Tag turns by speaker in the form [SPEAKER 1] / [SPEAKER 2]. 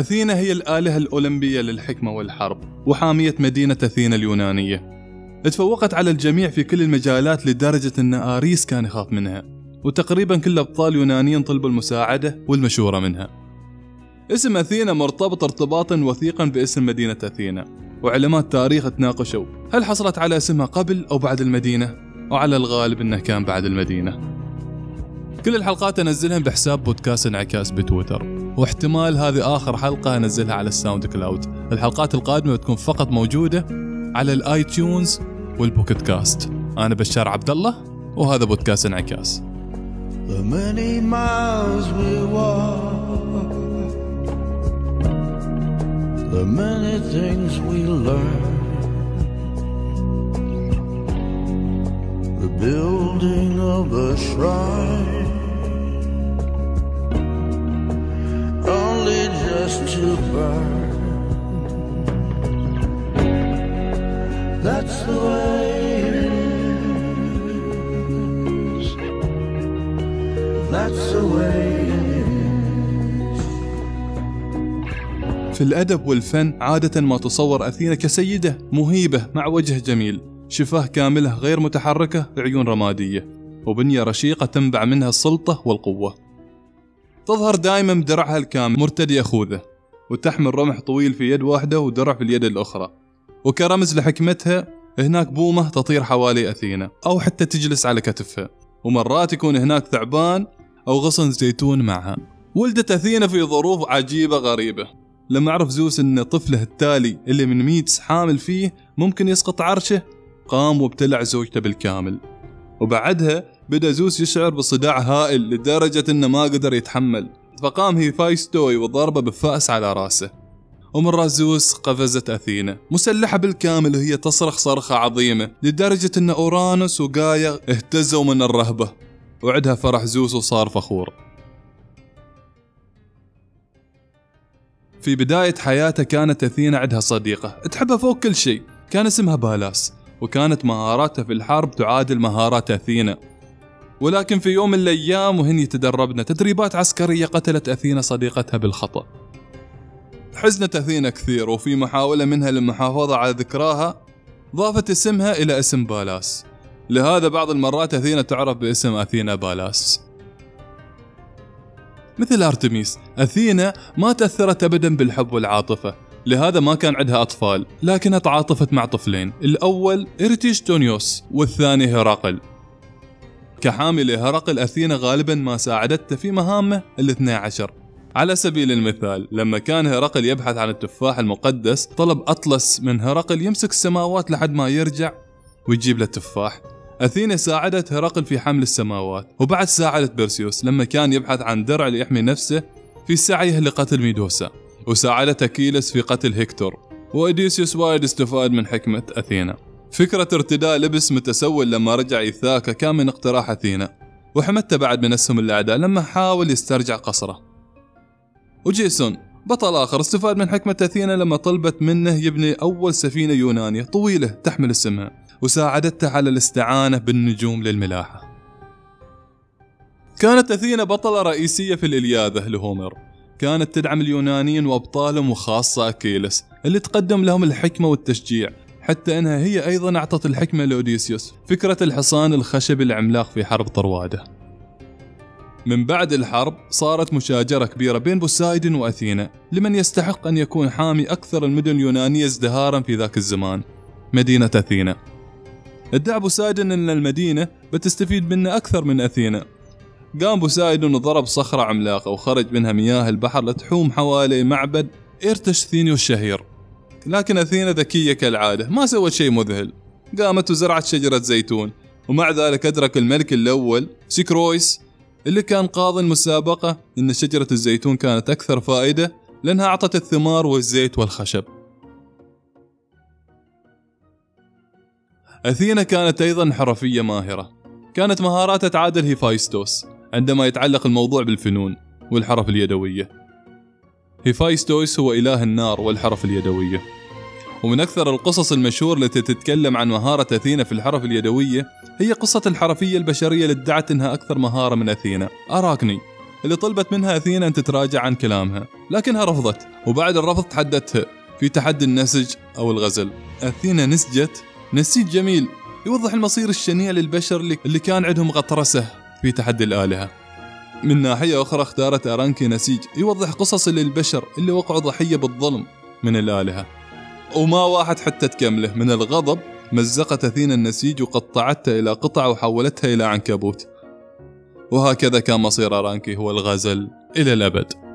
[SPEAKER 1] أثينا هي الآلهة الأولمبية للحكمة والحرب وحامية مدينة أثينا اليونانية. تفوقت على الجميع في كل المجالات لدرجة أن آريس كان يخاف منها وتقريبا كل الأبطال اليونانيين طلبوا المساعدة والمشورة منها. اسم أثينا مرتبط ارتباطا وثيقا باسم مدينة أثينا وعلماء التاريخ تناقشوا هل حصلت على اسمها قبل أو بعد المدينة؟ وعلى الغالب أنه كان بعد المدينة. كل الحلقات انزلها بحساب بودكاست انعكاس بتويتر واحتمال هذه آخر حلقة أنزلها على الساوند كلاود. الحلقات القادمة بتكون فقط موجودة على الاي تيونز والبوكيت كاست أنا بشار عبد الله وهذا بودكاست انعكاس. The many miles we walk The many things we learn The building of a shrine only just to burn. That's the way في الأدب والفن عادة ما تصور أثينا كسيدة مهيبة مع وجه جميل. شفاه كاملة غير متحركة بعيون رمادية. وبنية رشيقة تنبع منها السلطة والقوة. تظهر دائما بدرعها الكامل مرتدية خوذة وتحمل رمح طويل في يد واحدة ودرع في اليد الأخرى. وكرمز لحكمتها هناك بومة تطير حوالي أثينا. أو حتى تجلس على كتفها. ومرات يكون هناك ثعبان أو غصن زيتون معها. ولدت أثينا في ظروف عجيبة غريبة. لما عرف زوس أن طفله التالي اللي من ميتس حامل فيه ممكن يسقط عرشه قام وابتلع زوجته بالكامل. وبعدها بدأ زوس يشعر بصداع هائل لدرجة إنه ما قدر يتحمل. فقام هيفايستوي وضربه بفأس على رأسه. ومن زوس قفزت أثينا. مسلحة بالكامل وهي تصرخ صرخة عظيمة لدرجة أن أورانوس وجايا اهتزوا من الرهبة. وعدها فرح زوس وصار فخور. في بداية حياته كانت أثينا عندها صديقة تحبها فوق كل شيء. كان اسمها بالاس وكانت مهاراتها في الحرب تعادل مهارات أثينا. ولكن في يوم من الأيام وهن يتدربن تدريبات عسكرية قتلت أثينا صديقتها بالخطأ. حزنت أثينا كثير وفي محاولة منها للمحافظة على ذكراها ضافت اسمها إلى اسم بالاس. لهذا بعض المرات أثينا تعرف باسم أثينا بالاس. مثل أرتميس أثينا ما تأثرت أبدا بالحب والعاطفة. لهذا ما كان عندها أطفال لكنها تعاطفت مع طفلين الأول إرتيش تونيوس والثاني هرقل. كحامل هرقل أثينا غالبا ما ساعدته في مهامه الاثنى عشر. على سبيل المثال لما كان هرقل يبحث عن التفاح المقدس طلب أطلس من هرقل يمسك السماوات لحد ما يرجع ويجيب له التفاح. أثينا ساعدت هرقل في حمل السماوات وبعد ساعدت بيرسيوس لما كان يبحث عن درع ليحمي نفسه في سعيه لقتل ميدوسا وساعدت أكيلس في قتل هيكتور وإديسيوس وايد استفاد من حكمة أثينا فكرة ارتداء لبس متسول لما رجع إيثاكا كان من اقتراح أثينا وحمدته بعد من أسهم الأعداء لما حاول يسترجع قصره. وجيسون بطل آخر استفاد من حكمة أثينا لما طلبت منه يبني أول سفينة يونانية طويلة تحمل اسمها وساعدته على الاستعانة بالنجوم للملاحة كانت أثينا بطلة رئيسية في الإلياذة لهومر كانت تدعم اليونانيين وأبطالهم وخاصة أكيلس اللي تقدم لهم الحكمة والتشجيع حتى إنها هي أيضا أعطت الحكمة لأوديسيوس فكرة الحصان الخشبي العملاق في حرب طرواده. من بعد الحرب صارت مشاجرة كبيرة بين بوسايدن وأثينا لمن يستحق أن يكون حامي أكثر المدن اليونانية ازدهارا في ذاك الزمان مدينة أثينا. ادعى بوسايدن إن المدينة بتستفيد منه أكثر من أثينا. قام بوسايدن وضرب صخرة عملاقة وخرج منها مياه البحر لتحوم حوالي معبد إيريكثيون الشهير. لكن أثينا ذكية كالعادة ما سوت شيء مذهل. قامت وزرعت شجرة زيتون ومع ذلك أدرك الملك الأول سيكروبس اللي كان قاضي المسابقة أن شجرة الزيتون كانت أكثر فائدة لأنها أعطت الثمار والزيت والخشب. أثينا كانت أيضا حرفية ماهرة. كانت مهاراتها تعادل هيفايستوس عندما يتعلق الموضوع بالفنون والحرف اليدوية. هيفايستوس هو إله النار والحرف اليدوية. ومن أكثر القصص المشهور التي تتكلم عن مهارة أثينا في الحرف اليدوية هي قصة الحرفية البشرية اللي ادعت أنها أكثر مهارة من أثينا. أراكني اللي طلبت منها أثينا أن تتراجع عن كلامها لكنها رفضت وبعد الرفض تحدتها في تحدي النسج أو الغزل. أثينا نسجت نسيج جميل يوضح المصير الشنيع للبشر اللي كان عندهم غطرسة في تحدي الآلهة. من ناحية أخرى اختارت أرانكي نسيج يوضح قصص للبشر اللي وقعوا ضحية بالظلم من الآلهة. وما واحد حتى تكمله من الغضب مزقت أثينا النسيج وقطعتها إلى قطع وحولتها إلى عنكبوت. وهكذا كان مصير أرانكي هو الغزل إلى الأبد.